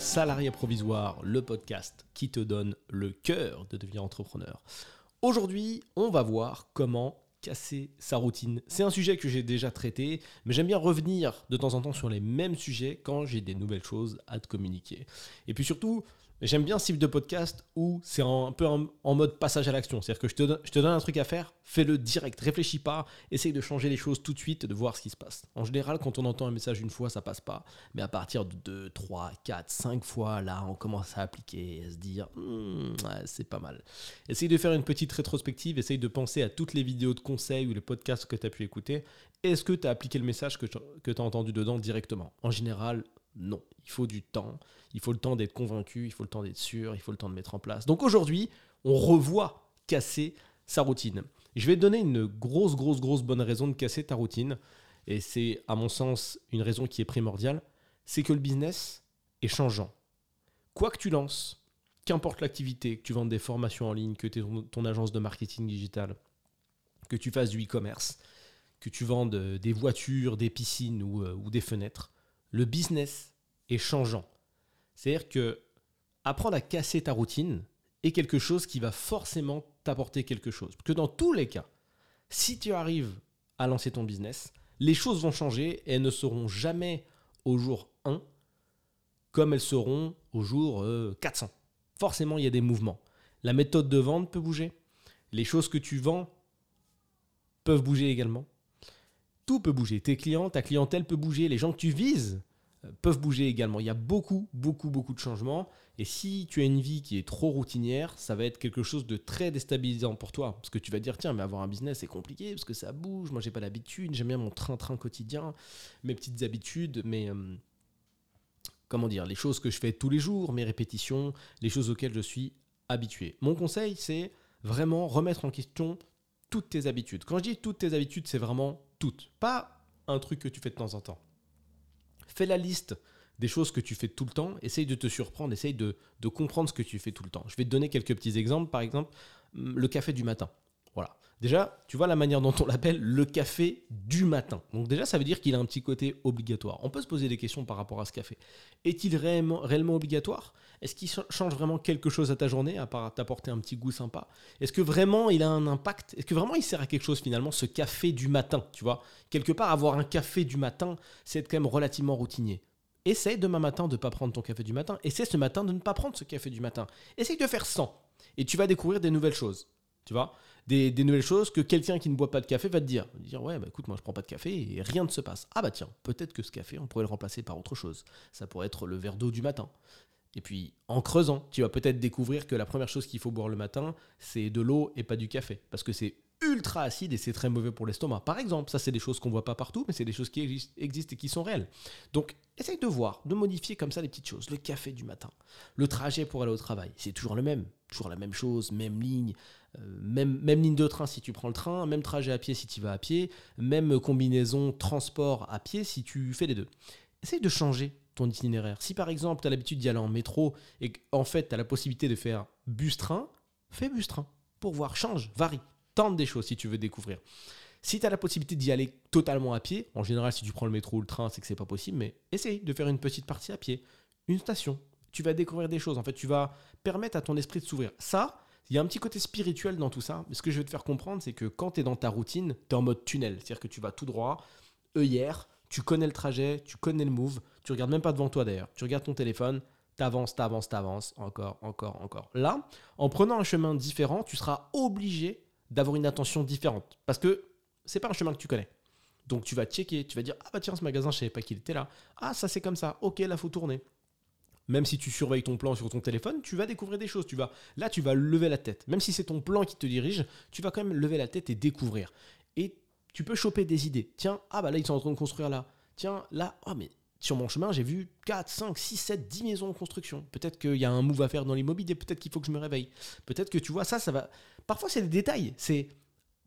Salarié Provisoire, le podcast qui te donne le cœur de devenir entrepreneur. Aujourd'hui, on va voir comment casser sa routine. C'est un sujet que j'ai déjà traité, mais j'aime bien revenir de temps en temps sur les mêmes sujets quand j'ai des nouvelles choses à te communiquer. Et puis surtout, J'aime bien ce type de podcast où c'est un peu en, mode passage à l'action. C'est-à-dire que je te, donne, un truc à faire, fais-le direct, réfléchis pas, essaye de changer les choses tout de suite, de voir ce qui se passe. En général, quand on entend un message une fois, ça passe pas. Mais à partir de 2, 3, 4, 5 fois, là, on commence à appliquer, à se dire, hmm, c'est pas mal. Essaye de faire une petite rétrospective, essaye de penser à toutes les vidéos de conseils ou les podcasts que tu as pu écouter. Est-ce que tu as appliqué le message que tu as entendu dedans directement? En général, non. Il faut du temps. Il faut le temps d'être convaincu, il faut le temps d'être sûr, il faut le temps de mettre en place. Donc aujourd'hui, on revoit casser sa routine. je vais te donner une grosse, grosse, grosse bonne raison de casser ta routine. Et c'est, à mon sens, une raison qui est primordiale. C'est que le business est changeant. Quoi que tu lances, qu'importe l'activité, que tu vendes des formations en ligne, que tu aies ton, agence de marketing digital, que tu fasses du e-commerce, que tu vendes euh, des voitures, des piscines ou, euh, ou des fenêtres, le business changeant. C'est-à-dire que apprendre à casser ta routine est quelque chose qui va forcément t'apporter quelque chose. Que dans tous les cas, si tu arrives à lancer ton business, les choses vont changer et elles ne seront jamais au jour 1 comme elles seront au jour 400. Euh, forcément, il y a des mouvements. La méthode de vente peut bouger. Les choses que tu vends peuvent bouger également. Tout peut bouger. Tes clients, ta clientèle peut bouger. Les gens que tu vises peuvent bouger également. Il y a beaucoup, beaucoup, beaucoup de changements. Et si tu as une vie qui est trop routinière, ça va être quelque chose de très déstabilisant pour toi. Parce que tu vas dire, tiens, mais avoir un business, c'est compliqué, parce que ça bouge, moi, j'ai pas l'habitude, j'aime bien mon train-train quotidien, mes petites habitudes, mais... Euh, comment dire, les choses que je fais tous les jours, mes répétitions, les choses auxquelles je suis habitué. Mon conseil, c'est vraiment remettre en question toutes tes habitudes. Quand je dis toutes tes habitudes, c'est vraiment toutes. Pas un truc que tu fais de temps en temps. Fais la liste des choses que tu fais tout le temps, essaye de te surprendre, essaye de, comprendre ce que tu fais tout le temps. Je vais te donner quelques petits exemples. Par exemple, le café du matin. Voilà. Déjà, tu vois la manière dont on l'appelle le café du matin. Donc déjà, ça veut dire qu'il a un petit côté obligatoire. On peut se poser des questions par rapport à ce café. Est-il réellement, réellement obligatoire? Est-ce qu'il change vraiment quelque chose à ta journée, à part t'apporter un petit goût sympa? Est-ce que vraiment il a un impact? Est-ce que vraiment il sert à quelque chose finalement, ce café du matin Tu vois, quelque part, avoir un café du matin, c'est être quand même relativement routinier. Essaye demain matin de ne pas prendre ton café du matin. Essaye ce matin de ne pas prendre ce café du matin. Essaye de faire 100. Et tu vas découvrir des nouvelles choses. Tu vois des, nouvelles choses que quelqu'un qui ne boit pas de café va te dire. dire ouais, bah écoute, moi je prends pas de café et rien ne se passe. Ah bah tiens, peut-être que ce café, on pourrait le remplacer par autre chose. Ça pourrait être le verre d'eau du matin. Et puis en creusant, tu vas peut-être découvrir que la première chose qu'il faut boire le matin, c'est de l'eau et pas du café. Parce que c'est ultra acide et c'est très mauvais pour l'estomac. Par exemple, ça c'est des choses qu'on voit pas partout, mais c'est des choses qui existent et qui sont réelles. Donc, essaye de voir, de modifier comme ça les petites choses. Le café du matin, le trajet pour aller au travail, c'est toujours le même, toujours la même chose, même ligne, même, même ligne de train si tu prends le train, même trajet à pied si tu vas à pied, même combinaison transport à pied si tu fais les deux. Essaye de changer ton itinéraire. Si par exemple tu as l'habitude d'y aller en métro et qu'en fait tu as la possibilité de faire bus-train, fais bus-train pour voir, change, varie tente des choses si tu veux découvrir. Si tu as la possibilité d'y aller totalement à pied, en général, si tu prends le métro ou le train, c'est que c'est pas possible, mais essaye de faire une petite partie à pied, une station. Tu vas découvrir des choses. En fait, tu vas permettre à ton esprit de s'ouvrir. Ça, il y a un petit côté spirituel dans tout ça. Mais ce que je veux te faire comprendre, c'est que quand tu es dans ta routine, tu es en mode tunnel. C'est-à-dire que tu vas tout droit, œillère, tu connais le trajet, tu connais le move, tu regardes même pas devant toi d'ailleurs. Tu regardes ton téléphone, t'avances, t'avances, t'avances, encore, encore, encore. Là, en prenant un chemin différent, tu seras obligé d'avoir une attention différente. Parce que c'est pas un chemin que tu connais. Donc tu vas checker, tu vas dire Ah bah tiens, ce magasin, je savais pas qu'il était là. Ah, ça c'est comme ça. Ok, là faut tourner. Même si tu surveilles ton plan sur ton téléphone, tu vas découvrir des choses. Tu vas, là, tu vas lever la tête. Même si c'est ton plan qui te dirige, tu vas quand même lever la tête et découvrir. Et tu peux choper des idées. Tiens, ah bah là, ils sont en train de construire là. Tiens, là, ah mais sur mon chemin, j'ai vu 4, 5, 6, 7, 10 maisons en construction. Peut-être qu'il y a un move à faire dans l'immobilier, peut-être qu'il faut que je me réveille. Peut-être que tu vois, ça, ça va. Parfois, c'est des détails. C'est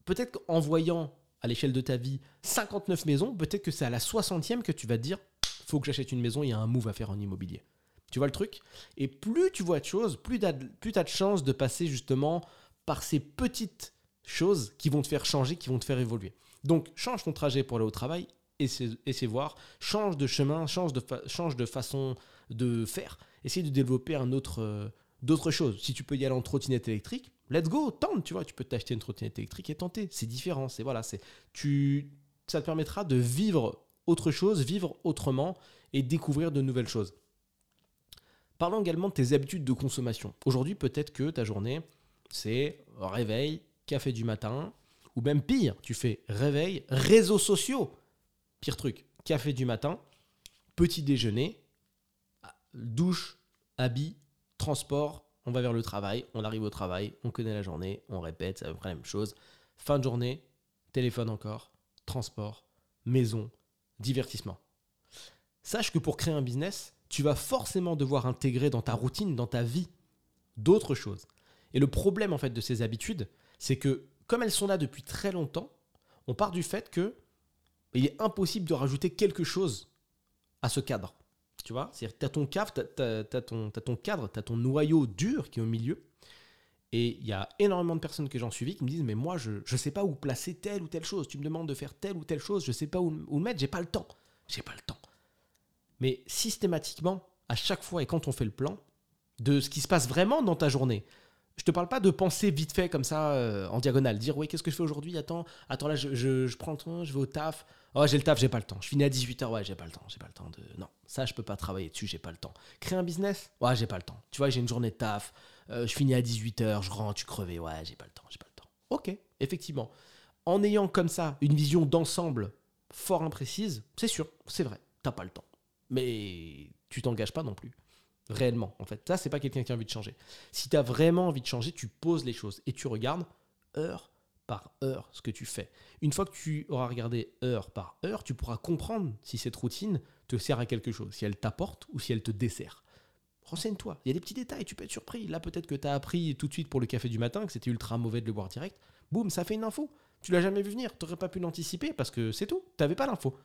peut-être qu'en voyant à l'échelle de ta vie 59 maisons, peut-être que c'est à la 60e que tu vas te dire faut que j'achète une maison, il y a un move à faire en immobilier. Tu vois le truc Et plus tu vois de choses, plus tu as, de chances de passer justement par ces petites choses qui vont te faire changer, qui vont te faire évoluer. Donc, change ton trajet pour aller au travail essaie, voir, change de chemin, change de, change de façon de faire. Essaye de développer un autre, euh, d'autres choses. Si tu peux y aller en trottinette électrique, let's go, tente, tu vois. Tu peux t'acheter une trottinette électrique et tenter. C'est différent. C'est voilà, c'est tu, ça te permettra de vivre autre chose, vivre autrement et découvrir de nouvelles choses. Parlons également de tes habitudes de consommation. Aujourd'hui, peut-être que ta journée, c'est réveil, café du matin, ou même pire, tu fais réveil, réseaux sociaux. Pire truc, café du matin, petit déjeuner, douche, habit, transport, on va vers le travail, on arrive au travail, on connaît la journée, on répète, c'est la même chose. Fin de journée, téléphone encore, transport, maison, divertissement. Sache que pour créer un business, tu vas forcément devoir intégrer dans ta routine, dans ta vie, d'autres choses. Et le problème en fait de ces habitudes, c'est que comme elles sont là depuis très longtemps, on part du fait que il est impossible de rajouter quelque chose à ce cadre. Tu vois? C'est-à-dire tu as ton, cadre, tu as, ton cadre, tu as ton noyau dur qui est au milieu. Et il y a énormément de personnes que j'en suivi qui me disent Mais moi, je ne sais pas où placer telle ou telle chose. Tu me demandes de faire telle ou telle chose, je ne sais pas où, où le mettre, j'ai pas le temps. J'ai pas le temps. Mais systématiquement, à chaque fois et quand on fait le plan, de ce qui se passe vraiment dans ta journée, je te parle pas de penser vite fait comme ça euh, en diagonale, dire oui qu'est-ce que je fais aujourd'hui, attends, attends là je, je, prends le temps, je vais au taf, oh j'ai le taf, j'ai pas le temps, je finis à 18h, ouais j'ai pas le temps, j'ai pas le temps de... Non, ça je peux pas travailler dessus, j'ai pas le temps. Créer un business, ouais j'ai pas le temps. Tu vois j'ai une journée de taf, euh, je finis à 18h, je rentre, tu crevé, ouais j'ai pas le temps, j'ai pas le temps. Ok, effectivement. En ayant comme ça une vision d'ensemble fort imprécise, c'est sûr, c'est vrai, t'as pas le temps. Mais tu t'engages pas non plus réellement en fait. Ça, c'est pas quelqu'un qui a envie de changer. Si tu as vraiment envie de changer, tu poses les choses et tu regardes heure par heure ce que tu fais. Une fois que tu auras regardé heure par heure, tu pourras comprendre si cette routine te sert à quelque chose, si elle t'apporte ou si elle te dessert. Renseigne-toi, il y a des petits détails, tu peux être surpris. Là, peut-être que tu as appris tout de suite pour le café du matin que c'était ultra mauvais de le boire direct. Boum, ça fait une info. Tu l'as jamais vu venir, tu n'aurais pas pu l'anticiper parce que c'est tout, tu n'avais pas l'info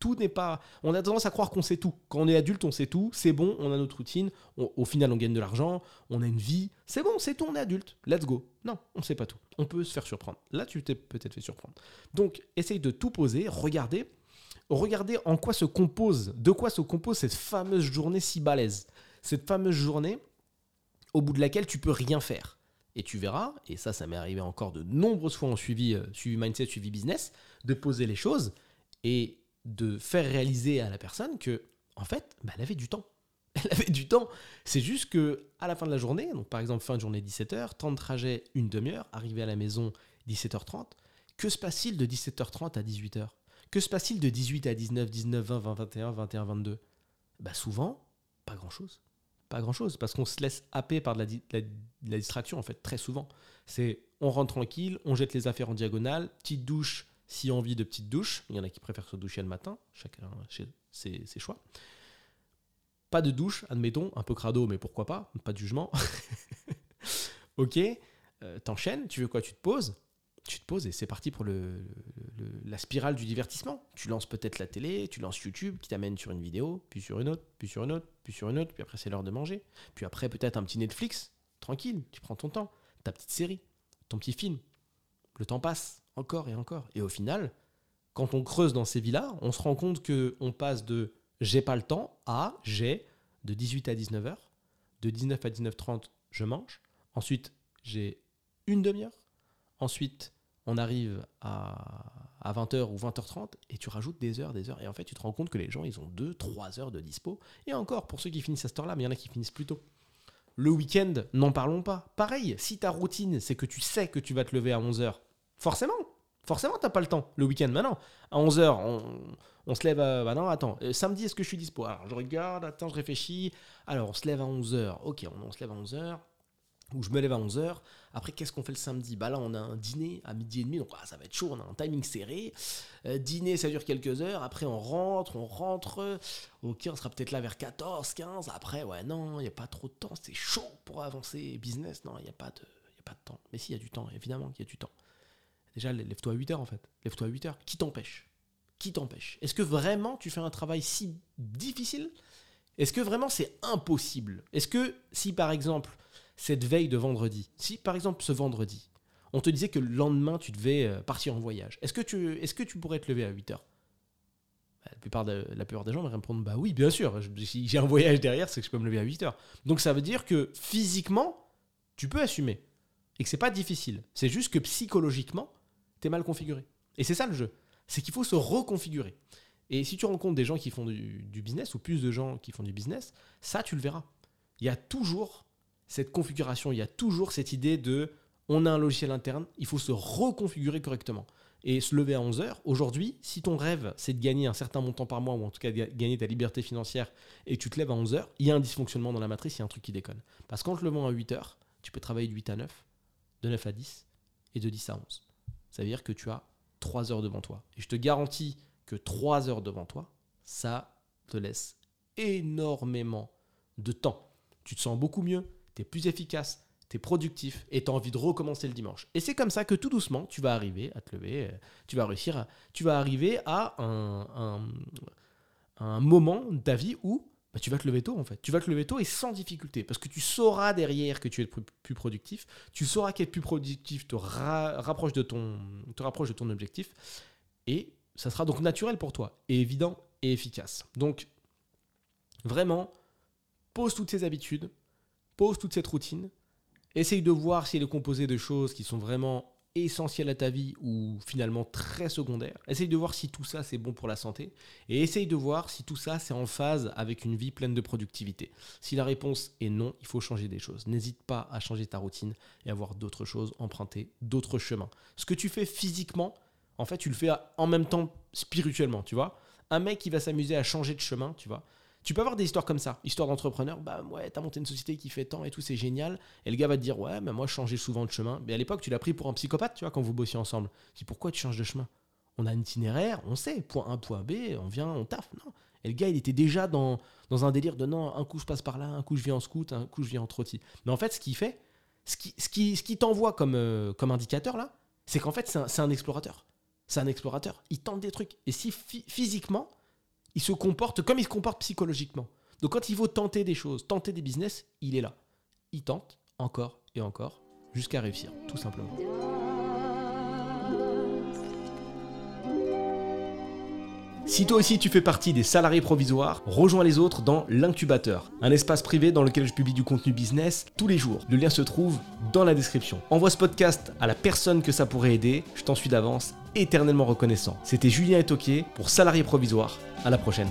tout n'est pas. On a tendance à croire qu'on sait tout. Quand on est adulte, on sait tout. C'est bon, on a notre routine. au final, on gagne de l'argent. On a une vie. C'est bon, c'est tout, on est adulte. Let's go. Non, on ne sait pas tout. On peut se faire surprendre. Là, tu t'es peut-être fait surprendre. Donc, essaye de tout poser, regardez. Regardez en quoi se compose, de quoi se compose cette fameuse journée si balèze. Cette fameuse journée au bout de laquelle tu peux rien faire. Et tu verras, et ça, ça m'est arrivé encore de nombreuses fois en suivi, euh, suivi mindset, suivi business, de poser les choses. Et de faire réaliser à la personne que, en fait, bah, elle avait du temps. Elle avait du temps. C'est juste que à la fin de la journée, donc par exemple fin de journée 17h, temps de trajet une demi-heure, arrivé à la maison 17h30, que se passe-t-il de 17h30 à 18h Que se passe-t-il de 18 à 19, 19, 20, 20, 21, 21, 22 Bah souvent, pas grand-chose. Pas grand-chose, parce qu'on se laisse happer par de la distraction, en fait, très souvent. C'est on rentre tranquille, on jette les affaires en diagonale, petite douche, si envie de petite douche, il y en a qui préfèrent se doucher le matin, chacun ses, ses choix. Pas de douche, admettons, un peu crado, mais pourquoi pas, pas de jugement. ok, euh, t'enchaînes, tu veux quoi Tu te poses tu te poses et c'est parti pour la spirale du divertissement. Tu lances peut-être la télé, tu lances YouTube qui t'amène sur une vidéo, puis sur une autre, puis sur une autre, puis sur une autre, puis après c'est l'heure de manger. Puis après peut-être un petit Netflix, tranquille, tu prends ton temps, ta petite série, ton petit film. Le temps passe, encore et encore. Et au final, quand on creuse dans ces vies-là, on se rend compte qu'on passe de j'ai pas le temps à j'ai de 18 à 19h, de 19 à 19h30, je mange. Ensuite, j'ai une demi-heure. Ensuite, on arrive à, à 20h ou 20h30 et tu rajoutes des heures, des heures. Et en fait, tu te rends compte que les gens, ils ont 2, 3 heures de dispo. Et encore, pour ceux qui finissent à cette heure-là, mais il y en a qui finissent plus tôt. Le week-end, n'en parlons pas. Pareil, si ta routine, c'est que tu sais que tu vas te lever à 11h, Forcément, forcément, t'as pas le temps le week-end. Maintenant, à 11h, on, se lève à. Bah non, attends, euh, samedi, est-ce que je suis dispo? Alors, je regarde, attends, je réfléchis. Alors, on se lève à 11h. Ok, on, se lève à 11h. Ou je me lève à 11h. Après, qu'est-ce qu'on fait le samedi? Bah là, on a un dîner à midi et demi, donc ah, ça va être chaud, on a un timing serré. Euh, dîner, ça dure quelques heures. Après, on rentre, on rentre. Ok, on sera peut-être là vers 14, 15. Après, ouais, non, il n'y a pas trop de temps, c'est chaud pour avancer. Business, non, il n'y a, pas de, a pas de temps. Mais si, il y a du temps, évidemment qu'il y a du temps. Déjà, lève-toi à 8 heures en fait. Lève-toi à 8 heures. Qui t'empêche? Qui t'empêche? Est-ce que vraiment tu fais un travail si difficile? Est-ce que vraiment c'est impossible? Est-ce que si par exemple, cette veille de vendredi, si par exemple ce vendredi, on te disait que le lendemain tu devais euh, partir en voyage, est-ce que tu, est que tu pourrais te lever à 8 heures? Bah, la, plupart de- la plupart des gens me répondent Bah oui, bien sûr, si j'ai un voyage derrière, c'est que je peux me lever à 8 heures. Donc ça veut dire que physiquement, tu peux assumer. Et que c'est pas difficile. C'est juste que psychologiquement, tu es mal configuré. Et c'est ça le jeu. C'est qu'il faut se reconfigurer. Et si tu rencontres des gens qui font du, business, ou plus de gens qui font du business, ça, tu le verras. Il y a toujours cette configuration, il y a toujours cette idée de on a un logiciel interne, il faut se reconfigurer correctement. Et se lever à 11 heures, aujourd'hui, si ton rêve, c'est de gagner un certain montant par mois, ou en tout cas de ga- gagner ta liberté financière, et tu te lèves à 11 heures, il y a un dysfonctionnement dans la matrice, il y a un truc qui déconne. Parce qu'en te levant à 8 heures, tu peux travailler de 8 à 9, de 9 à 10, et de 10 à 11. Ça veut dire que tu as 3 heures devant toi. Et je te garantis que 3 heures devant toi, ça te laisse énormément de temps. Tu te sens beaucoup mieux, tu es plus efficace, tu es productif et tu as envie de recommencer le dimanche. Et c'est comme ça que tout doucement, tu vas arriver à te lever, euh, tu vas réussir, à- tu vas arriver à un, un- un moment de ta où bah, tu vas te lever tôt en fait. Tu vas te lever tôt et sans difficulté parce que tu sauras derrière que tu es plus, productif, tu sauras qu'être plus productif te, ra- rapproche de ton, te rapproche de ton objectif et ça sera donc naturel pour toi et évident et efficace. Donc vraiment, pose toutes ces habitudes, pose toute cette routine, essaye de voir si elle est composée de choses qui sont vraiment essentielles à ta vie ou finalement très secondaires. Essaye de voir si tout ça c'est bon pour la santé et essaye de voir si tout ça c'est en phase avec une vie pleine de productivité. Si la réponse est non, il faut changer des choses. N'hésite pas à changer ta routine et à voir d'autres choses, emprunter d'autres chemins. Ce que tu fais physiquement, en fait, tu le fais en même temps spirituellement, tu vois. Un mec qui va s'amuser à changer de chemin, tu vois. Tu peux avoir des histoires comme ça, histoire d'entrepreneur, bah ouais, t'as monté une société qui fait tant et tout, c'est génial. Et le gars va te dire, ouais, mais moi je changeais souvent de chemin. Mais à l'époque, tu l'as pris pour un psychopathe, tu vois, quand vous bossiez ensemble. Tu dis, pourquoi tu changes de chemin? On a un itinéraire, on sait, point A, point B, on vient, on taffe. Non. Et le gars, il était déjà dans, dans un délire de non, un coup je passe par là, un coup je viens en scout, un coup je viens en trottis. Mais en fait, ce qu'il fait, ce qui, t'envoie comme, euh, comme indicateur là, c'est qu'en fait, c'est un, un explorateur. C'est un explorateur. Il tente des trucs. Et si phy- physiquement, il se comporte comme il se comporte psychologiquement. Donc quand il faut tenter des choses, tenter des business, il est là. Il tente encore et encore jusqu'à réussir, tout simplement. Si toi aussi tu fais partie des salariés provisoires, rejoins les autres dans l'incubateur, un espace privé dans lequel je publie du contenu business tous les jours. Le lien se trouve dans la description. Envoie ce podcast à la personne que ça pourrait aider, je t'en suis d'avance éternellement reconnaissant. C'était Julien Etoquier pour Salariés provisoires. À la prochaine.